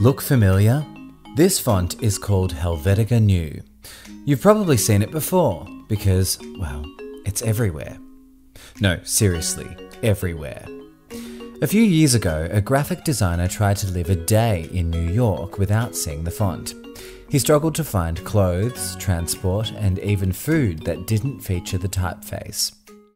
Look familiar? This font is called Helvetica New. You've probably seen it before because, well, it's everywhere. No, seriously, everywhere. A few years ago, a graphic designer tried to live a day in New York without seeing the font. He struggled to find clothes, transport, and even food that didn't feature the typeface.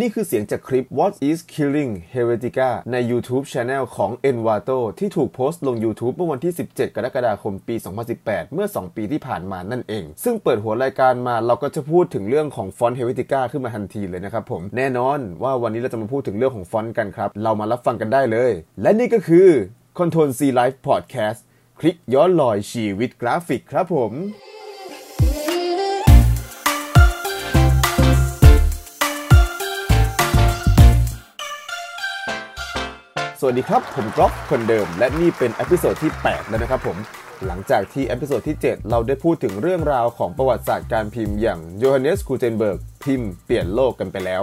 นี่คือเสียงจากคลิป What is Killing Helvetica ใน YouTube Channel ของ Envato ที่ถูกโพสต์ลง YouTube เมื่อวันที่ 17 กรกฎาคมปี 2018 เมื่อ 2 ปีที่ผ่านมานั่นเอง ซึ่งเปิดหัวรายการมาเราก็จะพูดถึงเรื่องของฟอนต์ Helvetica ขึ้นมาทันทีเลยนะครับผม แน่นอนว่าวันนี้เราจะมาพูดถึงเรื่องของฟอนต์กันครับ เรามารับฟังกันได้เลย และนี่ก็คือ Control C Live Podcast คลิกย้อนลอยชีวิตกราฟิกครับผม วัสดีครับ ผมกรอกคนเดิม และนี่เป็น episode ที่ 8 แล้วนะครับผม หลังจากที่ episode ที่ 7 เราได้พูดถึงเรื่องราวของประวัติศาสตร์การพิมพ์อย่างโยฮันเนส กูเตนเบิร์กพิมพ์เปลี่ยนโลกกันไปแล้ว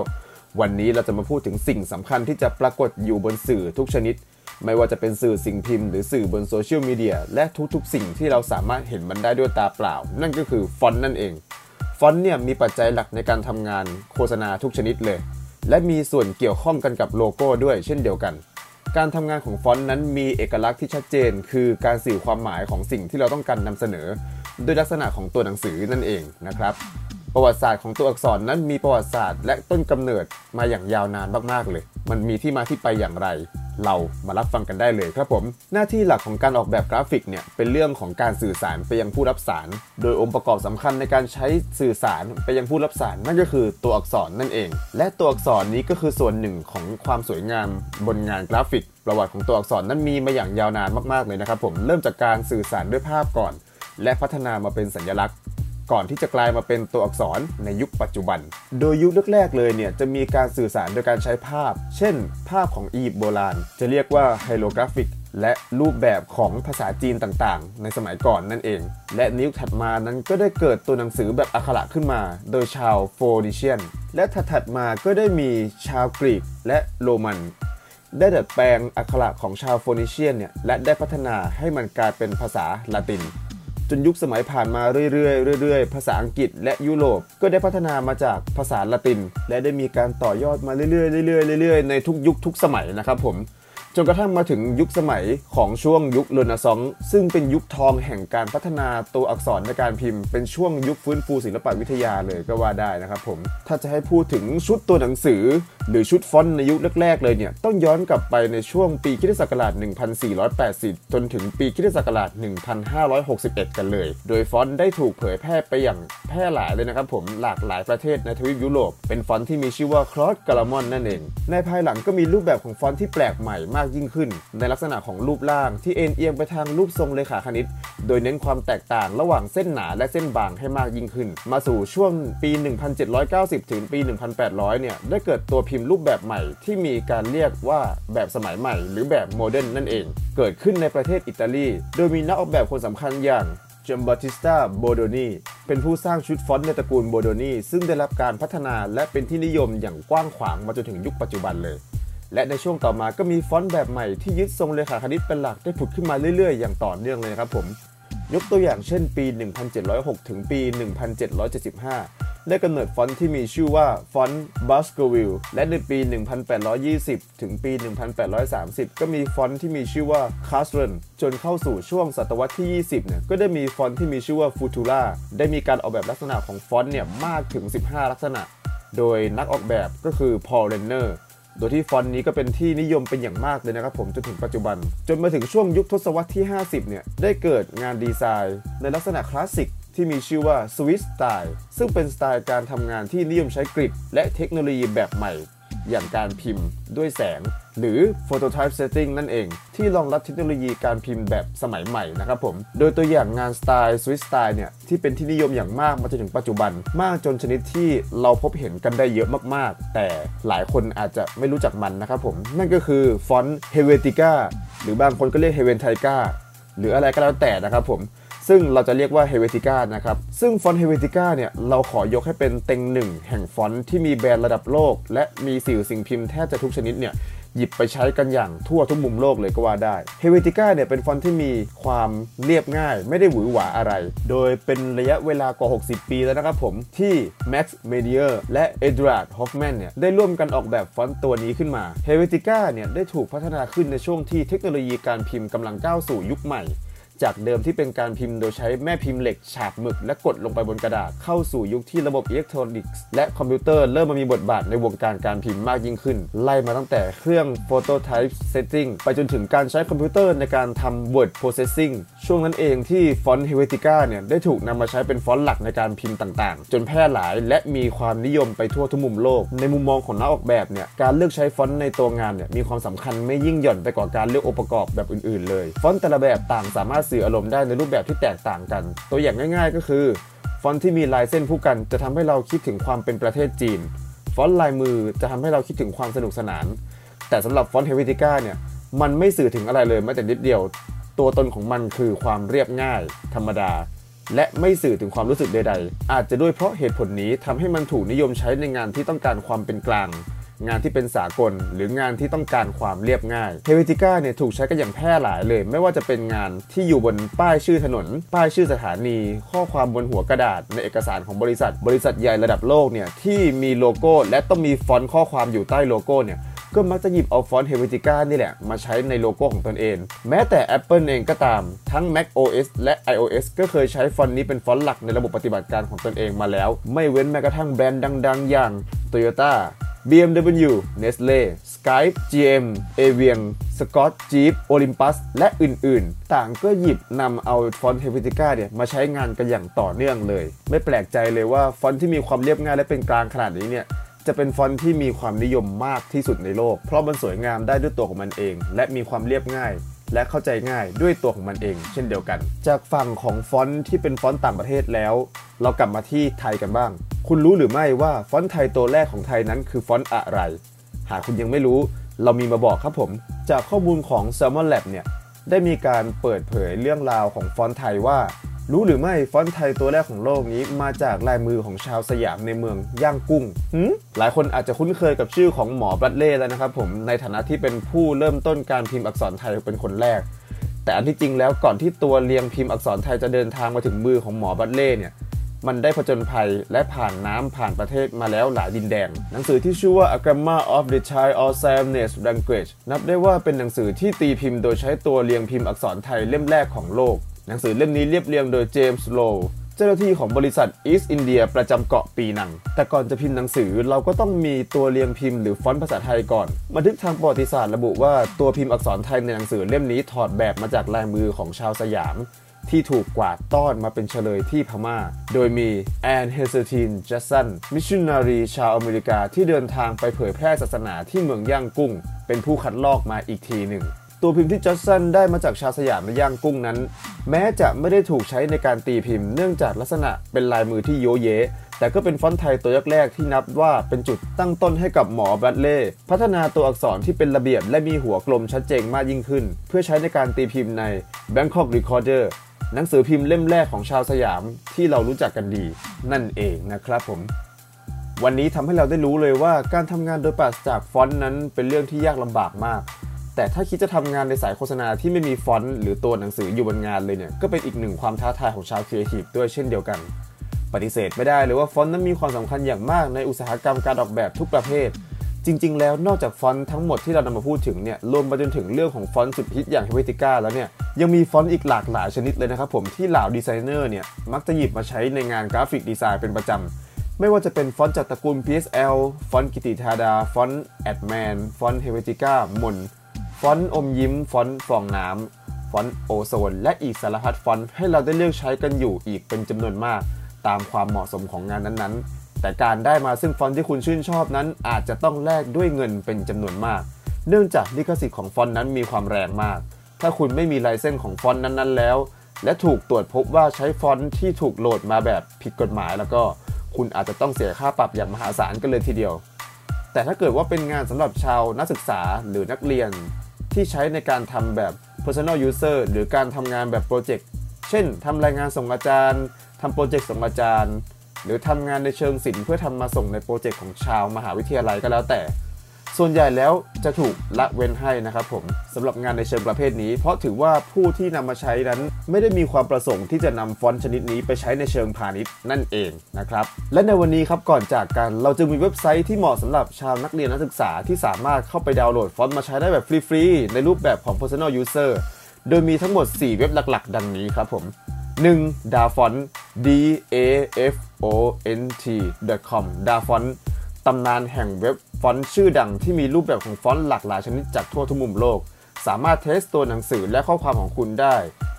วันนี้เราจะมาพูดถึงสิ่งสำคัญที่จะปรากฏอยู่บนสื่อทุกชนิด ไม่ว่าจะเป็นสื่อสิ่งพิมพ์หรือสื่อบนโซเชียลมีเดียและทุกๆ สิ่งที่เราสามารถเห็นมันได้ด้วยตาเปล่า นั่นก็คือฟอนต์นั่นเอง ฟอนต์เนี่ยมีปัจจัยหลักในการทำงานโฆษณาทุกชนิดเลย และมีส่วนเกี่ยวข้องกันกับโลโก้ด้วยเช่นเดียวกัน การทำงานของฟอนต์นั้นมีเอกลักษณ์ที่ชัดเจน คือการสื่อความหมายของสิ่งที่เราต้องการนำเสนอ โดยลักษณะของตัวหนังสือนั่นเองนะครับประวัติศาสตร์ของตัวอักษรนั้นมีประวัติศาสตร์ และต้นกำเนิดมาอย่างยาวนานมากๆเลย มันมีที่มาที่ไปอย่างไร เรามารับฟังกันได้เลยครับผม หน้าที่หลักของการออกแบบกราฟิกเนี่ยเป็นเรื่องของการสื่อสารไปยังผู้รับสาร โดยองค์ประกอบสำคัญในการใช้สื่อสารไปยังผู้รับสารนั่นก็คือตัวอักษรนั่นเอง และตัวอักษรนี้ก็คือส่วนหนึ่งของความสวยงามบนงานกราฟิก ประวัติของตัวอักษรนั้นมีมาอย่างยาวนานมากๆเลยนะครับผมเริ่มจากการสื่อสารด้วยภาพก่อน และพัฒนามาเป็นสัญลักษณ ก่อนที่จะกลายมาเป็นตัวอักษรในยุคปัจจุบัน โดยยุคแรกๆเลยเนี่ยจะมีการสื่อสารโดยการใช้ภาพ เช่น ภาพของอียิปต์โบราณ จะเรียกว่าไฮโลกราฟิกและรูปแบบของภาษาจีนต่างๆ ในสมัยก่อนนั่นเอง และนิ้วถัดมานั้นก็ได้เกิดตัวหนังสือแบบอักขระขึ้นมา โดยชาวโฟนิเชียน และถัดๆมาก็ได้มีชาวกรีกและโรมัน ได้ดัดแปลงอักขระของชาวโฟนิเชียนเนี่ยและได้พัฒนาให้มันกลายเป็นภาษาละติน นยุคสมัยผ่านมาเรื่อยๆเรื่อยๆ ภาษาอังกฤษและยุโรปก็ได้พัฒนามาจากภาษาละติน และได้มีการต่อยอดมาเรื่อยๆเรื่อยๆเรื่อยๆในทุกยุคทุกสมัยนะครับผม จนกระทั่งมาถึงยุคสมัยของช่วงยุคเรเนซองส์ซึ่งเป็นยุคทองแห่งการพัฒนาตัวอักษรในการพิมพ์ เป็นช่วงยุคฟื้นฟูศิลปวิทยาเลยก็ว่าได้นะครับผม ถ้าจะให้พูดถึงชุดตัวหนังสือ หรือชุดฟอนต์ในยุคแรกๆเลยเนี่ย ต้องย้อนกลับไปในช่วงปีคริสตศักราช 1480 จนถึงปีคริสตศักราช 1561 กันเลย โดยฟอนต์ได้ถูกเผยแพร่ไปอย่างแพร่หลายเลยนะครับผมหลากหลายประเทศในทวีปยุโรปเป็นฟอนต์ที่มีชื่อว่า Claude Garamond นั่นเองในภายหลังก็มีรูปแบบของฟอนต์ที่แปลกใหม่มากากยิ่งขึ้น ในลักษณะของรูปร่างที่เอนเอียงไปทางรูปทรงเลขาคณิต โดยเน้นความแตกต่างระหว่างเส้นหนาและเส้นบางให้มากยิ่งขึ้น มาสู่ช่วงปี 1790 ถึงปี 1800 เนี่ยได้เกิดตัวพิมพ์รูปแบบใหม่ที่มีการเรียกว่าแบบสมัยใหม่ หรือแบบ Modern นั่นเอง เกิดขึ้นในประเทศอิตาลี โดยมีนักออกแบบคนสำคัญอย่าง Giambattista Bodoni เป็นผู้สร้างชุดฟอนต์ในตระกูล Bodoni ซึ่งได้รับการพัฒนาและเป็นที่นิยมอย่างกว้างขวางมาจนถึงยุคปัจจุบันเลย และในช่วงต่อมาก็มีฟอนต์แบบใหม่ที่ยึดทรงเลขาคณิตเป็นหลักได้ผุดขึ้นมาเรื่อยๆ อย่างต่อเนื่องเลยนะครับผม ยกตัวอย่างเช่นปี 1706 ถึงปี 1775 ได้กำเนิดฟอนต์ที่มีชื่อว่าฟอนต์ Baskerville และในปี 1820 ถึงปี 1830 ก็มีฟอนต์ที่มีชื่อว่า Caslon จนเข้าสู่ช่วงศตวรรษที่ 20 เนี่ย ก็ได้มีฟอนต์ที่มีชื่อว่า Futura ได้มีการออกแบบลักษณะของฟอนต์เนี่ยมากถึง 15 ลักษณะ โดยนักออกแบบก็คือ Paul Renner โดยที่ฟอนต์นี้ก็เป็นที่นิยมเป็นอย่างมากเลยนะครับผมจนถึงปัจจุบัน จนมาถึงช่วงยุคทศวรรษที่ 50 เนี่ย ได้เกิดงานดีไซน์ ในลักษณะคลาสสิกที่มีชื่อว่า Swiss Style ซึ่งเป็นสไตล์การทำงานที่นิยมใช้ grid และเทคโนโลยีแบบใหม่ อย่างการพิมพ์ด้วยแสง หรือ Phototypesetting นั่นเอง ที่รองรับเทคโนโลยีการพิมพ์แบบสมัยใหม่นะครับผม โดยตัวอย่างงานสไตล์ Swiss Style เนี่ย ที่เป็นที่นิยมอย่างมากมาจนถึงปัจจุบัน มากจนชนิดที่เราพบเห็นกันได้เยอะมากๆ แต่หลายคนอาจจะไม่รู้จักมันนะครับผม นั่นก็คือฟอนต์ Helvetica หรือบางคนก็เรียก Helvetica หรืออะไรก็แล้วแต่นะครับผม ซึ่งเราจะเรียกว่า Helvetica นะครับ ซึ่งฟอนต์ Helvetica เนี่ย เราขอยกให้เป็นเต็งหนึ่งแห่งฟอนต์ที่มีแบรนด์ระดับโลก และมีสื่อสิ่งพิมพ์แทบจะทุกชนิดเนี่ยหยิบไปใช้กันอย่างทั่วทุกมุมโลกเลยก็ว่าได้ Helvetica เนี่ยเป็นฟอนต์ที่มีความเรียบง่าย ไม่ได้หวือหวาอะไร โดยเป็นระยะเวลากว่า 60 ปีแล้วนะครับผมที่ Max Miedinger และ Eduard Hoffmann เนี่ยได้ร่วมกันออกแบบฟอนต์ตัวนี้ขึ้นมา Helvetica เนี่ยได้ถูกพัฒนาขึ้นในช่วงที่เทคโนโลยีการพิมพ์กำลังก้าวสู่ยุคใหม่ จากเดิมที่เป็นการพิมพ์โดยใช้แม่พิมพ์เหล็กฉาบหมึกและกดลงไปบนกระดาษเข้าสู่ยุคที่ระบบอิเล็กทรอนิกส์และคอมพิวเตอร์เริ่มมามีบทบาทในวงการการพิมพ์มากยิ่งขึ้น ไล่มาตั้งแต่เครื่อง Phototypesetting ไปจนถึงการใช้คอมพิวเตอร์ในการทำ Word Processing ช่วงนั้นเองที่ฟอนต์ Helvetica เนี่ยได้ถูกนำมาใช้เป็นฟอนต์หลักในการพิมพ์ต่างๆ จนแพร่หลายและมีความนิยมไปทั่วทุกมุมโลก ในมุมมองของนักออกแบบเนี่ยการเลือกใช้ฟอนต์ในตัวงานเนี่ยมีความสำคัญไม่ยิ่งหย่อนไปกว่าการเลือกองค์ประกอบแบบอื่นๆเลย ฟอนต์แต่ละแบบต่างสามารถสื่ออารมณ์ได้ในรูปแบบที่แตกต่างกัน ตัวอย่างง่าย ๆ ก็คือฟอนต์ที่มีลายเส้นพู่กันจะทำให้เราคิดถึงความเป็นประเทศจีน ฟอนต์ลายมือจะทำให้เราคิดถึงความสนุกสนาน แต่สำหรับฟอนต์ Helvetica เนี่ยมันไม่สื่อถึงอะไรเลยแม้แต่นิดเดียว ตัวตนของมันคือความเรียบง่าย ธรรมดา และไม่สื่อถึงความรู้สึกใด ๆ อาจจะด้วยเพราะเหตุผลนี้ทำให้มันถูกนิยมใช้ในงานที่ต้องการความเป็นกลาง งานที่เป็นสากล หรืองานที่ต้องการความเรียบง่าย Helvetica เนี่ยถูกใช้กันอย่างแพร่หลายเลย ไม่ว่าจะเป็นงานที่อยู่บนป้ายชื่อถนน ป้ายชื่อสถานี ข้อความบนหัวกระดาษ ในเอกสารของบริษัท บริษัทใหญ่ระดับโลกเนี่ยที่มีโลโก้ และต้องมีฟอนต์ข้อความอยู่ใต้โลโก้เนี่ยก็มักจะหยิบเอาฟอนต์ Helvetica นี่แหละ มาใช้ในโลโก้ของตนเอง แม้แต่ Apple เองก็ตาม ทั้ง Mac OS และ iOS ก็เคยใช้ฟอนต์นี้เป็นฟอนต์หลักในระบบปฏิบัติการของตนเองมาแล้ว ไม่เว้นแม้กระทั่งแบรนด์ดัง ๆ อย่าง Toyota BMW Nestle Skype GM Evian Scott Jeep Olympus และอื่นๆ ต่างก็หยิบนำเอาฟอนต์ Helvetica เนี่ยมาใช้งานกันอย่างต่อเนื่องเลย ไม่แปลกใจเลยว่าฟอนต์ที่มีความเรียบง่ายและเป็นกลางขนาดนี้เนี่ยจะเป็นฟอนต์ที่มีความนิยมมากที่สุดในโลก เพราะมันสวยงามได้ด้วยตัวของมันเอง และมีความเรียบง่าย และเข้าใจง่ายด้วยตัวของมันเอง เช่นเดียวกัน จากฝั่งของฟอนต์ที่เป็นฟอนต์ต่างประเทศแล้ว เรากลับมาที่ไทยกันบ้าง คุณรู้หรือไม่ว่าฟอนต์ไทยตัวแรกของไทยนั้นคือฟอนต์อะไร หากคุณยังไม่รู้ เรามีมาบอกครับผม จากข้อมูลของ Salmon Lab เนี่ยได้มีการเปิดเผยเรื่องราวของฟอนต์ไทยว่า รู้หรือไม่ฟอนต์ไทยตัวแรกของโลกนี้มาจากลายมือของชาวสยามในเมืองย่างกุ้งหหลายคนอาจจะคุ้นเคยกับชื่อของหมอบรัดเล่แล้วนะครับผมในฐานะที่เป็นผู้เริ่มต้นการพิมพ์อักษรไทยเป็นคนแรก แต่อันที่จริงแล้วก่อนที่ตัวเรียงพิมพ์อักษรไทยจะเดินทางมาถึงมือของหมอบัตเล่เนี่ยมันได้ผจญภัยและผ่านน้ำผ่านประเทศมาแล้วหลายดินแดน หนังสือที่ชื่อว่า A Grammar of the Thai or Siamese Language นับได้ว่าเป็นหนังสือที่ตีพิมพ์โดยใช้ตัวเรียงพิมพ์อักษรไทยเล่มแรกของโลก หนังสือเล่มนี้เรียบเรียงโดยเจมส์โลเจ้าหน้าที่ของบริษัท East India ประจำเกาะปีนัง แต่ก่อนจะพิมพ์หนังสือเราก็ต้องมีตัวเรียงพิมพ์หรือฟอนต์ภาษาไทยก่อน บันทึกทางประวัติศาสตร์ระบุว่าตัวพิมพ์อักษรไทยในหนังสือเล่มนี้ถอดแบบมาจากลายมือของชาวสยาม ที่ถูกกวาดต้อนมาเป็นเชลยที่พม่า โดยมี Ann Hasseltine Judson มิชชันนารีชาวอเมริกาที่เดินทางไปเผยแพร่ศาสนาที่เมืองย่างกุ้ง เป็นผู้คัดลอกมาอีกทีหนึ่ง ตัวพิมพ์ที่จัสซันได้มาจากชาวสยามในย่างกุ้งนั้น แม้จะไม่ได้ถูกใช้ในการตีพิมพ์เนื่องจากลักษณะเป็นลายมือที่โย้เย้ แต่ก็เป็นฟอนต์ไทยตัวแรกๆที่นับว่าเป็นจุดตั้งต้นให้กับหมอบรัดเลย์พัฒนาตัวอักษรที่เป็นระเบียบและมีหัวกลมชัดเจนมากยิ่งขึ้น เพื่อใช้ในการตีพิมพ์ใน Bangkok Recorder หนังสือพิมพ์เล่มแรกของชาวสยามที่เรารู้จักกันดี นั่นเองนะครับผม วันนี้ทำให้เราได้รู้เลยว่าการทำงานโดยปราศจากฟอนต์นั้นเป็นเรื่องที่ยากลำบากมาก แต่ถ้าคิดจะทำงานในสายโฆษณาที่ไม่มีฟอนต์หรือตัวหนังสืออยู่บนงานเลยเนี่ย ก็เป็นอีกหนึ่งความท้าทายของชาวครีเอทีฟด้วยเช่นเดียวกัน ปฏิเสธไม่ได้เลยว่าฟอนต์นั้นมีความสำคัญอย่างมากในอุตสาหกรรมการออกแบบทุกประเภท จริง ๆ แล้วนอกจากฟอนต์ทั้งหมดที่เรานำมาพูดถึงเนี่ยรวมไปจนถึงเรื่องของฟอนต์สุดฮิตอย่าง Helvetica แล้วเนี่ยยังมีฟอนต์อีกหลากหลายชนิดเลยนะครับผมที่เหล่าดีไซเนอร์เนี่ยมักจะหยิบมาใช้ในงานกราฟิกดีไซน์เป็นประจำไม่ว่าจะเป็นฟอนต์จากตระกูล PSL ฟอนต์กิติธาดา ฟอนต์แอดแมน ฟอนต์ Helvetica มน ฟอนต์อมยิ้ม ฟอนต์ฟองน้ำ ฟอนต์โอโซน และอีกสารพัดฟอนต์ให้เราได้เลือกใช้กันอยู่อีกเป็นจำนวนมาก ตามความเหมาะสมของงานนั้นๆ แต่การได้มาซึ่งฟอนต์ที่คุณชื่นชอบนั้น อาจจะต้องแลกด้วยเงินเป็นจำนวนมาก เนื่องจากลิขสิทธิ์ของฟอนต์นั้นมีความแรงมาก ถ้าคุณไม่มี license ของฟอนต์นั้นๆ แล้ว และถูกตรวจพบว่าใช้ฟอนต์ที่ถูกโหลดมาแบบผิดกฎหมายแล้วก็คุณอาจจะต้องเสียค่าปรับอย่างมหาศาลกันเลยทีเดียว แต่ถ้าเกิดว่าเป็นงานสำหรับชาวนักศึกษาหรือนักเรียน ที่ใช้ในการทำแบบ personal use หรือการทำงานแบบโปรเจกต์ เช่นทำรายงานส่งอาจารย์ทำโปรเจกต์ส่งอาจารย์ หรือทำงานในเชิงศิลป์เพื่อทำมาส่งในโปรเจกต์ของชาวมหาวิทยาลัยก็แล้วแต่ ส่วนใหญ่แล้วจะถูกละเว้นให้นะครับผมสำหรับงานในเชิงประเภทนี้ เพราะถือว่าผู้ที่นำมาใช้นั้น ไม่ได้มีความประสงค์ที่จะนำฟอนต์ชนิดนี้ไปใช้ในเชิงพาณิชย์นั่นเองนะครับและในวันนี้ครับก่อนจากกันเราจะมีเว็บไซต์ที่เหมาะสำหรับชาวนักเรียนนักศึกษาที่สามารถเข้าไปดาวน์โหลดฟอนต์มาใช้ได้แบบฟรีๆในรูปแบบของ personal user โดยมีทั้งหมด 4 เว็บหลัก ๆ ดังนี้ครับผม 1. dafont d a f o n t com dafont ตำนานแห่งเว็บฟอนต์ชื่อดังที่มีรูปแบบของฟอนต์หลากหลายชนิดจากทั่วทุกมุมโลก สามารถเทสตัวหนังสือและข้อความของคุณได้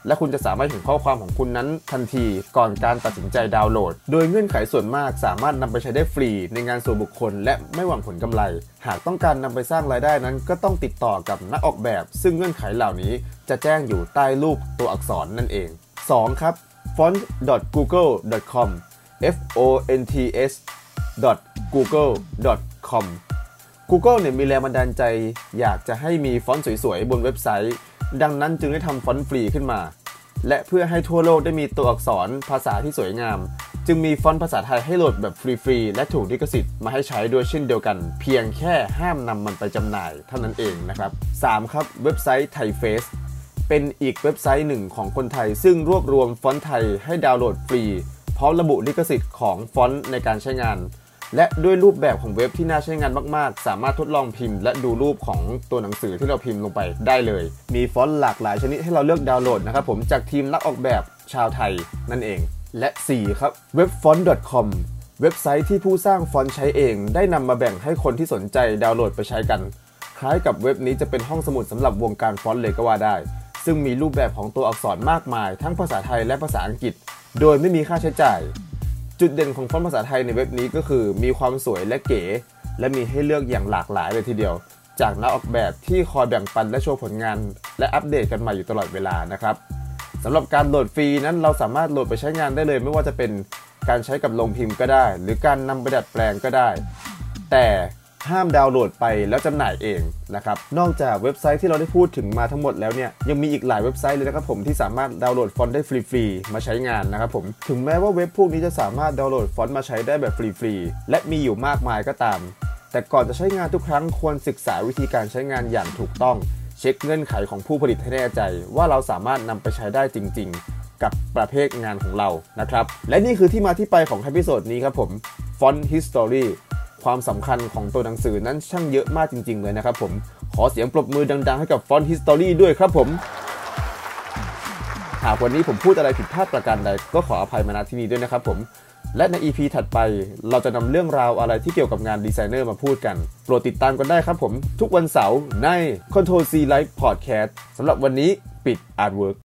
และคุณจะสามารถเห็นข้อความของคุณนั้นทันทีก่อนการตัดสินใจดาวน์โหลด โดยเงื่อนไขส่วนมากสามารถนำไปใช้ได้ฟรีในงานส่วนบุคคล และไม่หวังผลกำไร หากต้องการนำไปสร้างรายได้นั้นก็ต้องติดต่อกับนักออกแบบ ซึ่งเงื่อนไขเหล่านี้จะแจ้งอยู่ใต้รูปตัวอักษรนั่นเอง 2. ครับ font.google.com f o n t s google.com Google เนี่ยมีแรงบันดาลใจ อยากจะให้มีฟอนต์สวยๆ บนเว็บไซต์ ดังนั้นจึงได้ทำฟอนต์ฟรีขึ้นมา และเพื่อให้ทั่วโลกได้มีตัวอักษรภาษาที่สวยงาม จึงมีฟอนต์ภาษาไทยให้โหลดแบบฟรีๆ และถูกลิขสิทธิ์มาให้ใช้ด้วยเช่นเดียวกัน เพียงแค่ห้ามนำมันไปจำหน่ายเท่านั้นเองนะครับ 3. ครับเว็บไซต์ ThaiFaces เป็นอีกเว็บไซต์หนึ่งของคนไทย ซึ่งรวบรวมฟอนต์ไทยให้ดาวน์โหลดฟรีพร้อมระบุลิขสิทธิ์ของฟอนต์ในการใช้งาน และด้วยรูปแบบของเว็บที่น่าใช้งานมาก ๆ สามารถทดลองพิมพ์ และดูรูปของตัวหนังสือที่เราพิมพ์ลงไปได้เลย มีฟอนต์หลากหลายชนิดให้เราเลือกดาวน์โหลดนะครับผมจากทีมนักออกแบบชาวไทยนั่นเอง และ 4 ครับ เว็บ f0nt.com เว็บไซต์ที่ผู้สร้างฟอนต์ใช้เอง ได้นำมาแบ่งให้คนที่สนใจดาวน์โหลดไปใช้กัน คล้ายกับเว็บนี้จะเป็นห้องสมุดสำหรับวงการฟอนต์เลยก็ว่าได้ ซึ่งมีรูปแบบของตัวอักษรมากมาย ทั้งภาษาไทยและภาษาอังกฤษ โดยไม่มีค่าใช้จ่าย จุดเด่นของฟอนต์ภาษาไทยในเว็บนี้ก็คือ มีความสวยและเก๋ และมีให้เลือกอย่างหลากหลายเลยทีเดียว จากนักออกแบบที่คอยแบ่งปันและโชว์ผลงาน และอัปเดตกันมาอยู่ตลอดเวลานะครับสำหรับการโหลดฟรีนั้นเราสามารถโหลดไปใช้งานได้เลย ไม่ว่าจะเป็นการใช้กับโรงพิมพ์ก็ได้ หรือการนำไปดัดแปลงก็ได้ แต่ ห้ามดาวน์โหลดไปแล้วจำหน่ายเองนะครับ นอกจากเว็บไซต์ที่เราได้พูดถึงมาทั้งหมดแล้วเนี่ยยังมีอีกหลายเว็บไซต์เลยนะครับผมที่สามารถดาวน์โหลดฟอนต์ได้ฟรีๆมาใช้งานนะครับผมถึงแม้ว่าเว็บพวกนี้จะสามารถดาวน์โหลดฟอนต์มาใช้ได้แบบฟรีๆและมีอยู่มากมายก็ตาม แต่ก่อนจะใช้งานทุกครั้งควรศึกษาวิธีการใช้งานอย่างถูกต้อง เช็คเงื่อนไขของผู้ผลิตให้แน่ใจ ว่าเราสามารถนำไปใช้ได้จริง ๆ กับประเภทงานของเรานะครับและนี่คือที่มาที่ไปของ episode นี้ครับผม Font History ความสำคัญของตัวหนังสือนั้นช่างเยอะมากจริง ๆ เลยนะครับผม ขอเสียงปรบมือดัง ๆ ให้กับ Font History ด้วยครับผม หากวันนี้ผมพูดอะไรผิดพลาดประการใด ก็ขออภัยมาณที่นี้ด้วยนะครับผม และใน EP ถัดไปเราจะนำเรื่องราวอะไรที่เกี่ยวกับงานดีไซเนอร์มาพูดกัน โปรดติดตามกันได้ครับผม ทุกวันเสาร์ใน Control C Live Podcast สำหรับวันนี้ปิด Artwork